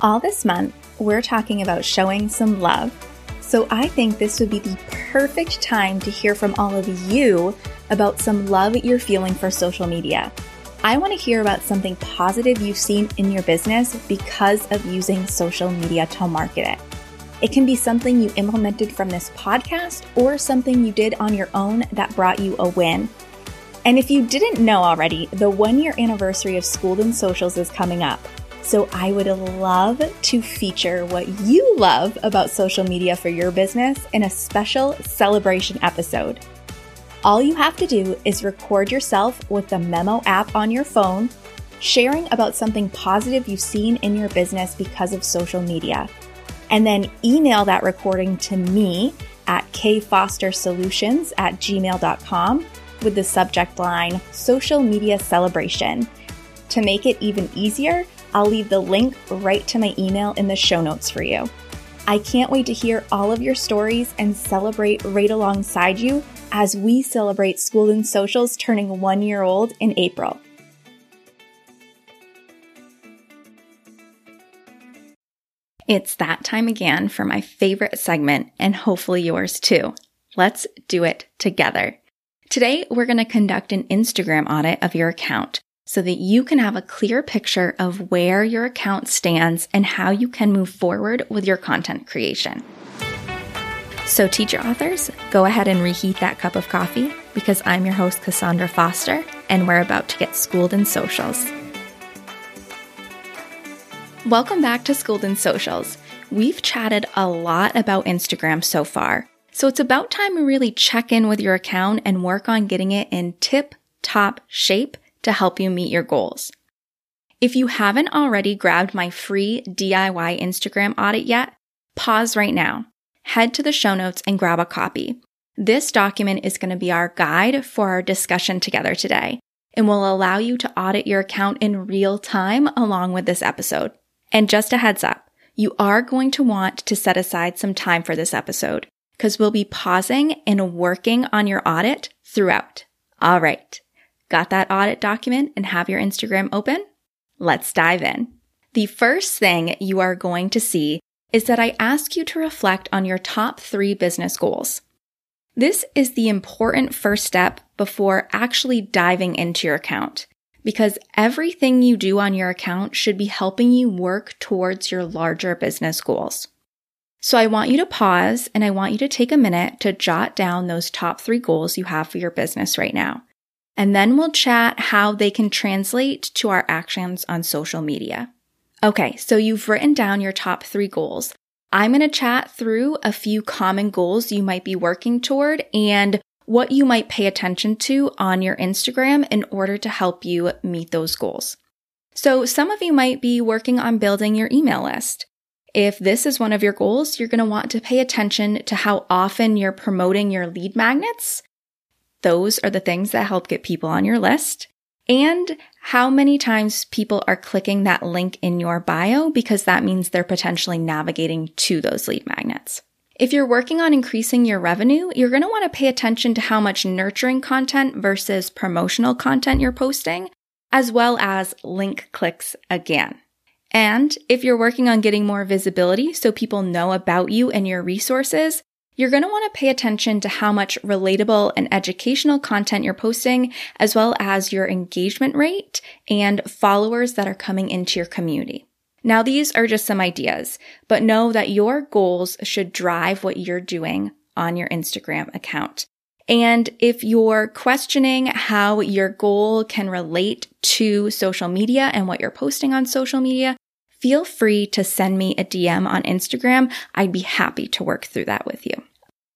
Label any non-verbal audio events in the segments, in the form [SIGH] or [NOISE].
All this month, we're talking about showing some love. So I think this would be the perfect time to hear from all of you about some love you're feeling for social media. I want to hear about something positive you've seen in your business because of using social media to market it. It can be something you implemented from this podcast or something you did on your own that brought you a win. And if you didn't know already, the one year anniversary of Schooled in Socials is coming up. So I would love to feature what you love about social media for your business in a special celebration episode. All you have to do is record yourself with the Memo app on your phone, sharing about something positive you've seen in your business because of social media, and then email that recording to me at kfostersolutions at gmail.com with the subject line Social Media Celebration. To make it even easier, I'll leave the link right to my email in the show notes for you. I can't wait to hear all of your stories and celebrate right alongside you as we celebrate Schooled in Socials turning one year old in April. It's that time again for my favorite segment and hopefully yours too. Let's do it together. Today, we're going to conduct an Instagram audit of your account so that you can have a clear picture of where your account stands and how you can move forward with your content creation. So, teacher authors, go ahead and reheat that cup of coffee because I'm your host, Kassaundra Foster, and we're about to get schooled in socials. Welcome back to Schooled in Socials. We've chatted a lot about Instagram so far, so it's about time to really check in with your account and work on getting it in tip top shape to help you meet your goals. If you haven't already grabbed my free DIY Instagram audit yet, pause right now. Head to the show notes and grab a copy. This document is going to be our guide for our discussion together today and will allow you to audit your account in real time along with this episode. And just a heads up, you are going to want to set aside some time for this episode because we'll be pausing and working on your audit throughout. All right. Got that audit document and have your Instagram open? Let's dive in. The first thing you are going to see is that I ask you to reflect on your top three business goals. This is the important first step before actually diving into your account because everything you do on your account should be helping you work towards your larger business goals. So I want you to pause and I want you to take a minute to jot down those top three goals you have for your business right now and then we'll chat how they can translate to our actions on social media. Okay, so you've written down your top three goals. I'm going to chat through a few common goals you might be working toward and what you might pay attention to on your Instagram in order to help you meet those goals. So some of you might be working on building your email list. If this is one of your goals, you're going to want to pay attention to how often you're promoting your lead magnets those are the things that help get people on your list. And how many times people are clicking that link in your bio because that means they're potentially navigating to those lead magnets. If you're working on increasing your revenue, you're going to want to pay attention to how much nurturing content versus promotional content you're posting, as well as link clicks again. And if you're working on getting more visibility so people know about you and your resources, you're going to want to pay attention to how much relatable and educational content you're posting, as well as your engagement rate and followers that are coming into your community. Now, these are just some ideas, but know that your goals should drive what you're doing on your Instagram account. And if you're questioning how your goal can relate to social media and what you're posting on social media, feel free to send me a DM on Instagram. I'd be happy to work through that with you.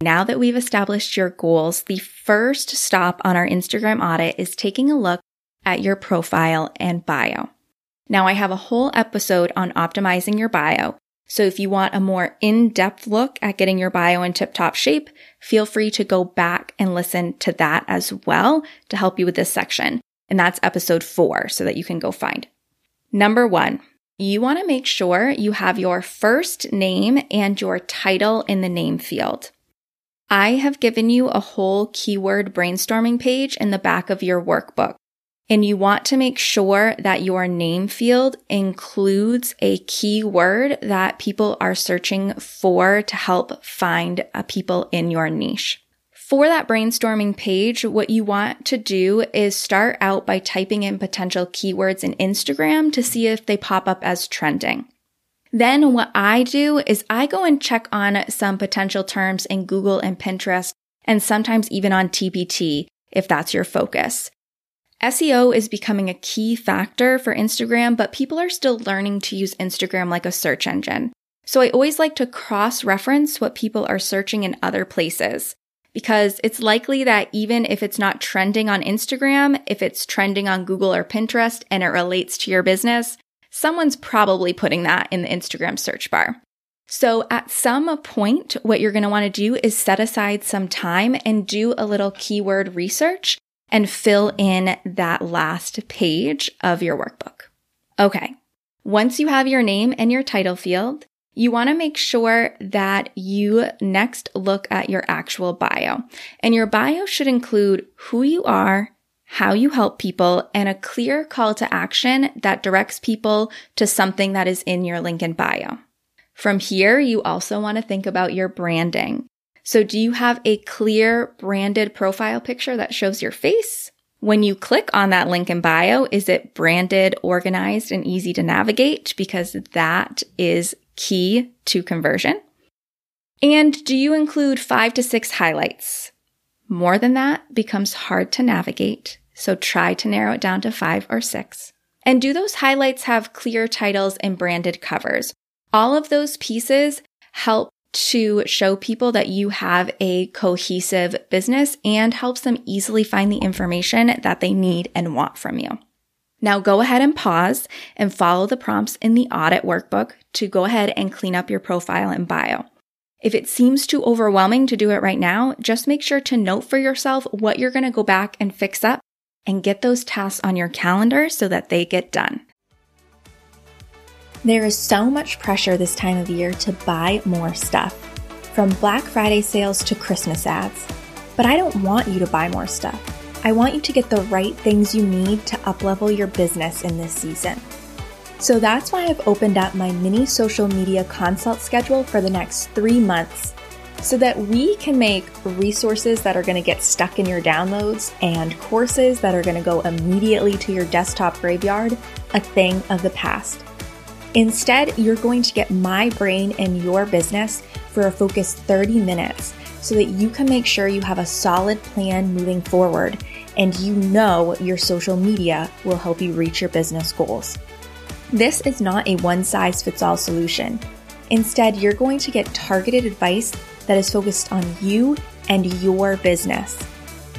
Now that we've established your goals, the first stop on our Instagram audit is taking a look at your profile and bio. Now I have a whole episode on optimizing your bio. So if you want a more in-depth look at getting your bio in tip-top shape, feel free to go back and listen to that as well to help you with this section. And that's episode four so that you can go find. Number one, you want to make sure you have your first name and your title in the name field. I have given you a whole keyword brainstorming page in the back of your workbook. And you want to make sure that your name field includes a keyword that people are searching for to help find people in your niche. For that brainstorming page, what you want to do is start out by typing in potential keywords in Instagram to see if they pop up as trending. Then what I do is I go and check on some potential terms in Google and Pinterest and sometimes even on TPT if that's your focus. SEO is becoming a key factor for Instagram, but people are still learning to use Instagram like a search engine. So I always like to cross reference what people are searching in other places because it's likely that even if it's not trending on Instagram, if it's trending on Google or Pinterest and it relates to your business, someone's probably putting that in the Instagram search bar. So at some point, what you're going to want to do is set aside some time and do a little keyword research and fill in that last page of your workbook. Okay. Once you have your name and your title field, you want to make sure that you next look at your actual bio. And your bio should include who you are, how you help people, and a clear call to action that directs people to something that is in your link in bio. From here, you also want to think about your branding. So do you have a clear branded profile picture that shows your face? When you click on that link in bio, is it branded, organized, and easy to navigate? Because that is key to conversion. And do you include five to six highlights? More than that becomes hard to navigate. So try to narrow it down to five or six. And do those highlights have clear titles and branded covers? All of those pieces help to show people that you have a cohesive business and helps them easily find the information that they need and want from you. Now go ahead and pause and follow the prompts in the audit workbook to go ahead and clean up your profile and bio. If it seems too overwhelming to do it right now, just make sure to note for yourself what you're going to go back and fix up and get those tasks on your calendar so that they get done. There is so much pressure this time of year to buy more stuff, from Black Friday sales to Christmas ads. But I don't want you to buy more stuff. I want you to get the right things you need to uplevel your business in this season. So that's why I've opened up my mini social media consult schedule for the next three months so that we can make resources that are going to get stuck in your downloads and courses that are going to go immediately to your desktop graveyard a thing of the past. Instead, you're going to get my brain and your business for a focused 30 minutes so that you can make sure you have a solid plan moving forward and you know your social media will help you reach your business goals. This is not a one size fits all solution. Instead, you're going to get targeted advice that is focused on you and your business.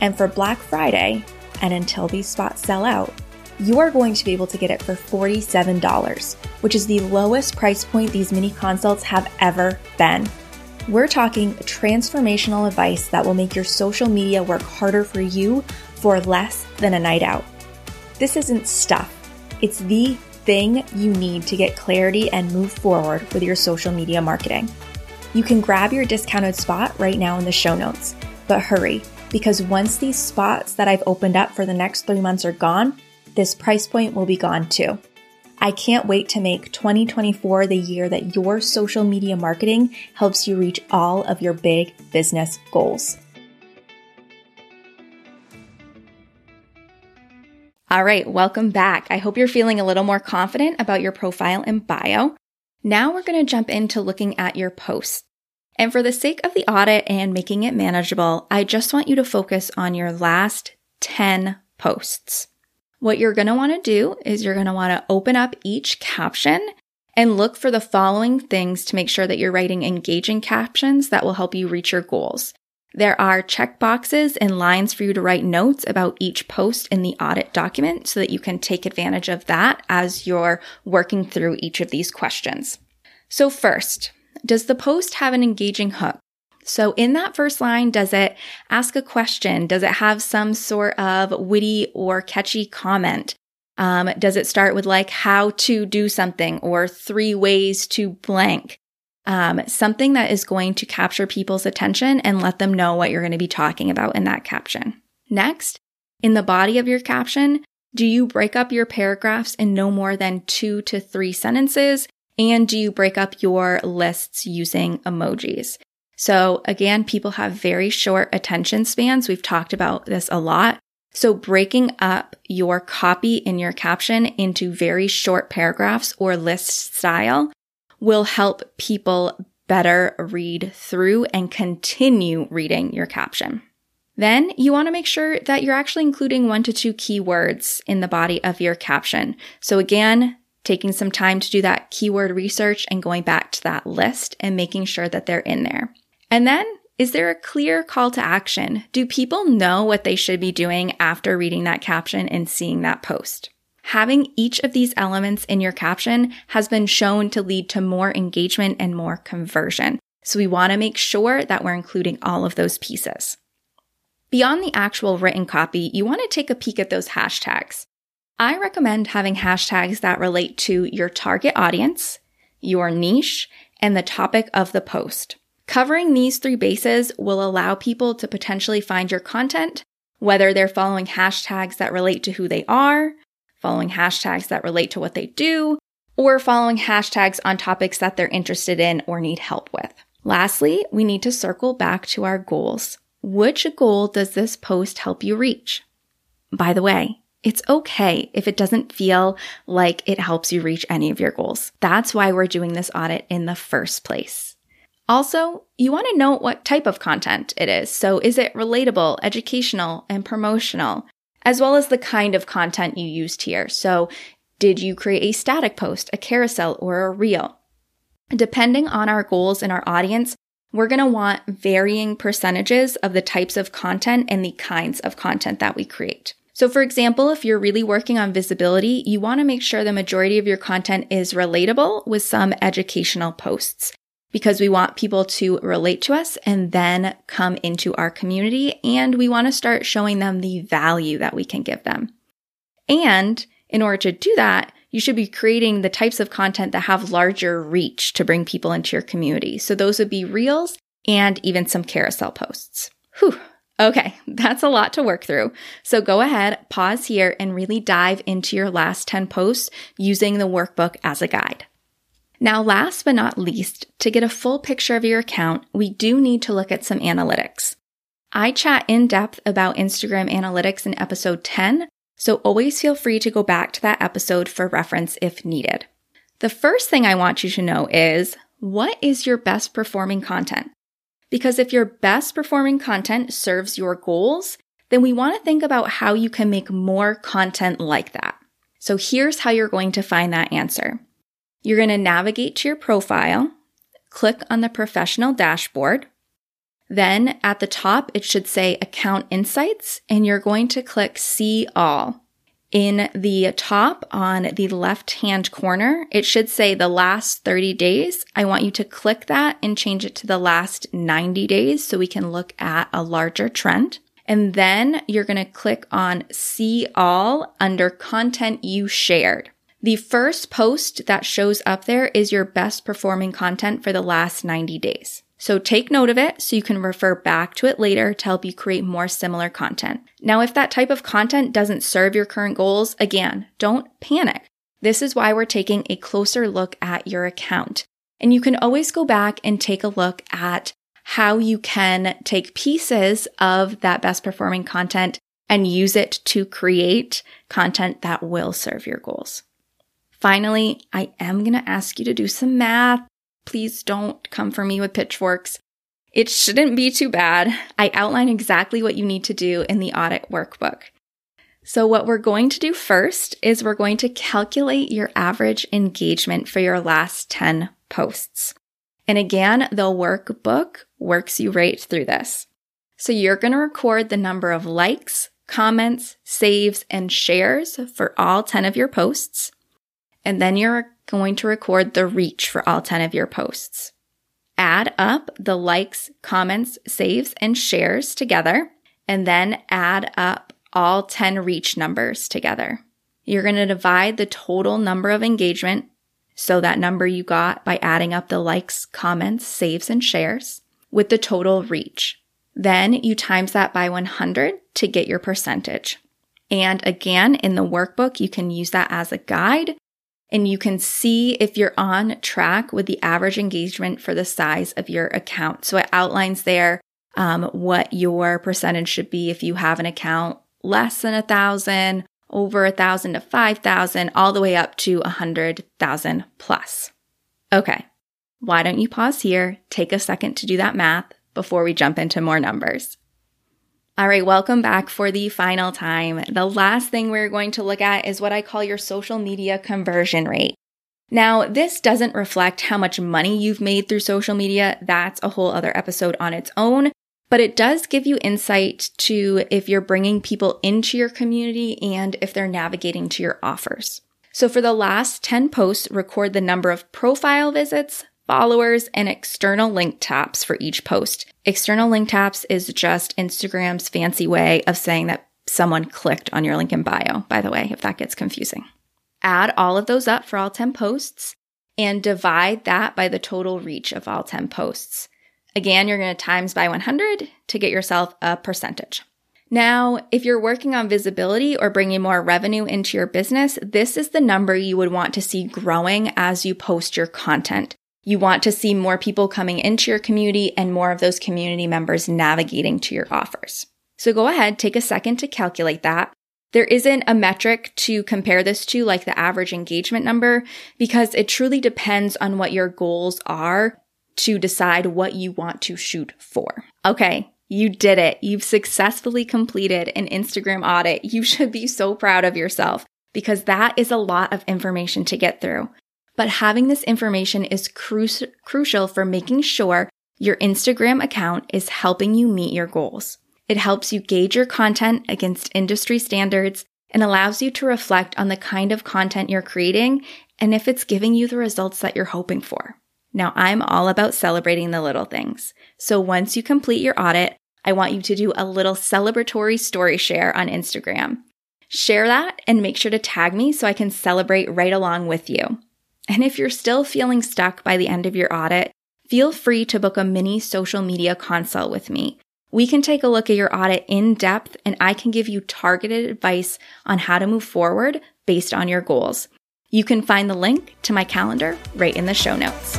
And for Black Friday, and until these spots sell out, you are going to be able to get it for $47, which is the lowest price point these mini consults have ever been. We're talking transformational advice that will make your social media work harder for you for less than a night out. This isn't stuff, it's the thing you need to get clarity and move forward with your social media marketing. You can grab your discounted spot right now in the show notes, but hurry because once these spots that I've opened up for the next three months are gone, this price point will be gone too. I can't wait to make 2024 the year that your social media marketing helps you reach all of your big business goals. All right, welcome back. I hope you're feeling a little more confident about your profile and bio. Now we're going to jump into looking at your posts. And for the sake of the audit and making it manageable, I just want you to focus on your last 10 posts. What you're going to want to do is you're going to want to open up each caption and look for the following things to make sure that you're writing engaging captions that will help you reach your goals. There are check boxes and lines for you to write notes about each post in the audit document so that you can take advantage of that as you're working through each of these questions. So first, does the post have an engaging hook? So in that first line, does it ask a question? Does it have some sort of witty or catchy comment? Um, does it start with like how to do something or three ways to blank? Um, something that is going to capture people's attention and let them know what you're going to be talking about in that caption. Next, in the body of your caption, Do you break up your paragraphs in no more than two to three sentences? And do you break up your lists using emojis? So again, people have very short attention spans. We've talked about this a lot. So breaking up your copy in your caption into very short paragraphs or list style will help people better read through and continue reading your caption. Then you want to make sure that you're actually including one to two keywords in the body of your caption. So again, taking some time to do that keyword research and going back to that list and making sure that they're in there. And then is there a clear call to action? Do people know what they should be doing after reading that caption and seeing that post? Having each of these elements in your caption has been shown to lead to more engagement and more conversion. So we want to make sure that we're including all of those pieces. Beyond the actual written copy, you want to take a peek at those hashtags. I recommend having hashtags that relate to your target audience, your niche, and the topic of the post. Covering these three bases will allow people to potentially find your content, whether they're following hashtags that relate to who they are, following hashtags that relate to what they do, or following hashtags on topics that they're interested in or need help with. Lastly, we need to circle back to our goals. Which goal does this post help you reach? By the way, it's okay if it doesn't feel like it helps you reach any of your goals. That's why we're doing this audit in the first place. Also, you want to know what type of content it is. So is it relatable, educational, and promotional, as well as the kind of content you used here. So did you create a static post, a carousel, or a reel? Depending on our goals and our audience, we're going to want varying percentages of the types of content and the kinds of content that we create. So for example, if you're really working on visibility, you want to make sure the majority of your content is relatable with some educational posts because we want people to relate to us and then come into our community. And we want to start showing them the value that we can give them. And in order to do that, you should be creating the types of content that have larger reach to bring people into your community. So those would be reels and even some carousel posts. Whew. Okay, [LAUGHS] that's a lot to work through. So go ahead, pause here, and really dive into your last 10 posts using the workbook as a guide. Now, last but not least, to get a full picture of your account, we do need to look at some analytics. I chat in depth about Instagram analytics in episode 10, so always feel free to go back to that episode for reference if needed. The first thing I want you to know is what is your best performing content? Because if your best performing content serves your goals, then we want to think about how you can make more content like that. So here's how you're going to find that answer. You're going to navigate to your profile, click on the professional dashboard. Then at the top, it should say account insights and you're going to click see all. In the top on the left hand corner, it should say the last 30 days. I want you to click that and change it to the last 90 days so we can look at a larger trend. And then you're going to click on see all under content you shared. The first post that shows up there is your best performing content for the last 90 days. So take note of it so you can refer back to it later to help you create more similar content. Now, if that type of content doesn't serve your current goals, again, don't panic. This is why we're taking a closer look at your account. And you can always go back and take a look at how you can take pieces of that best performing content and use it to create content that will serve your goals. Finally, I am going to ask you to do some math. Please don't come for me with pitchforks. It shouldn't be too bad. I outline exactly what you need to do in the audit workbook. So what we're going to do first is we're going to calculate your average engagement for your last 10 posts. And again, the workbook works you right through this. So you're going to record the number of likes, comments, saves, and shares for all 10 of your posts and then you're going to record the reach for all 10 of your posts. Add up the likes, comments, saves, and shares together, and then add up all 10 reach numbers together. You're going to divide the total number of engagement, so that number you got by adding up the likes, comments, saves, and shares, with the total reach. Then you times that by 100 to get your percentage. And again, in the workbook, you can use that as a guide and you can see if you're on track with the average engagement for the size of your account. So it outlines there um, what your percentage should be if you have an account less than a thousand, over a thousand to five thousand, all the way up to a hundred thousand plus. Okay, why don't you pause here, take a second to do that math before we jump into more numbers? All right, welcome back for the final time. The last thing we're going to look at is what I call your social media conversion rate. Now, this doesn't reflect how much money you've made through social media. That's a whole other episode on its own, but it does give you insight to if you're bringing people into your community and if they're navigating to your offers. So for the last 10 posts, record the number of profile visits, followers, and external link taps for each post. External link taps is just Instagram's fancy way of saying that someone clicked on your link in bio, by the way, if that gets confusing. Add all of those up for all 10 posts and divide that by the total reach of all 10 posts. Again, you're going to times by 100 to get yourself a percentage. Now, if you're working on visibility or bringing more revenue into your business, this is the number you would want to see growing as you post your content. You want to see more people coming into your community and more of those community members navigating to your offers. So go ahead, take a second to calculate that. There isn't a metric to compare this to like the average engagement number because it truly depends on what your goals are to decide what you want to shoot for. Okay. You did it. You've successfully completed an Instagram audit. You should be so proud of yourself because that is a lot of information to get through. But having this information is cru- crucial for making sure your Instagram account is helping you meet your goals. It helps you gauge your content against industry standards and allows you to reflect on the kind of content you're creating and if it's giving you the results that you're hoping for. Now, I'm all about celebrating the little things. So once you complete your audit, I want you to do a little celebratory story share on Instagram. Share that and make sure to tag me so I can celebrate right along with you. And if you're still feeling stuck by the end of your audit, feel free to book a mini social media consult with me. We can take a look at your audit in depth and I can give you targeted advice on how to move forward based on your goals. You can find the link to my calendar right in the show notes.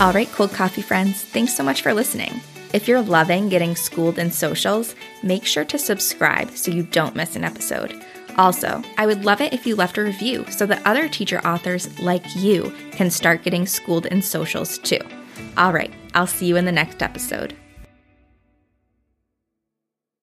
All right, cold coffee friends, thanks so much for listening. If you're loving getting schooled in socials, make sure to subscribe so you don't miss an episode. Also, I would love it if you left a review so that other teacher authors like you can start getting schooled in socials too. All right, I'll see you in the next episode.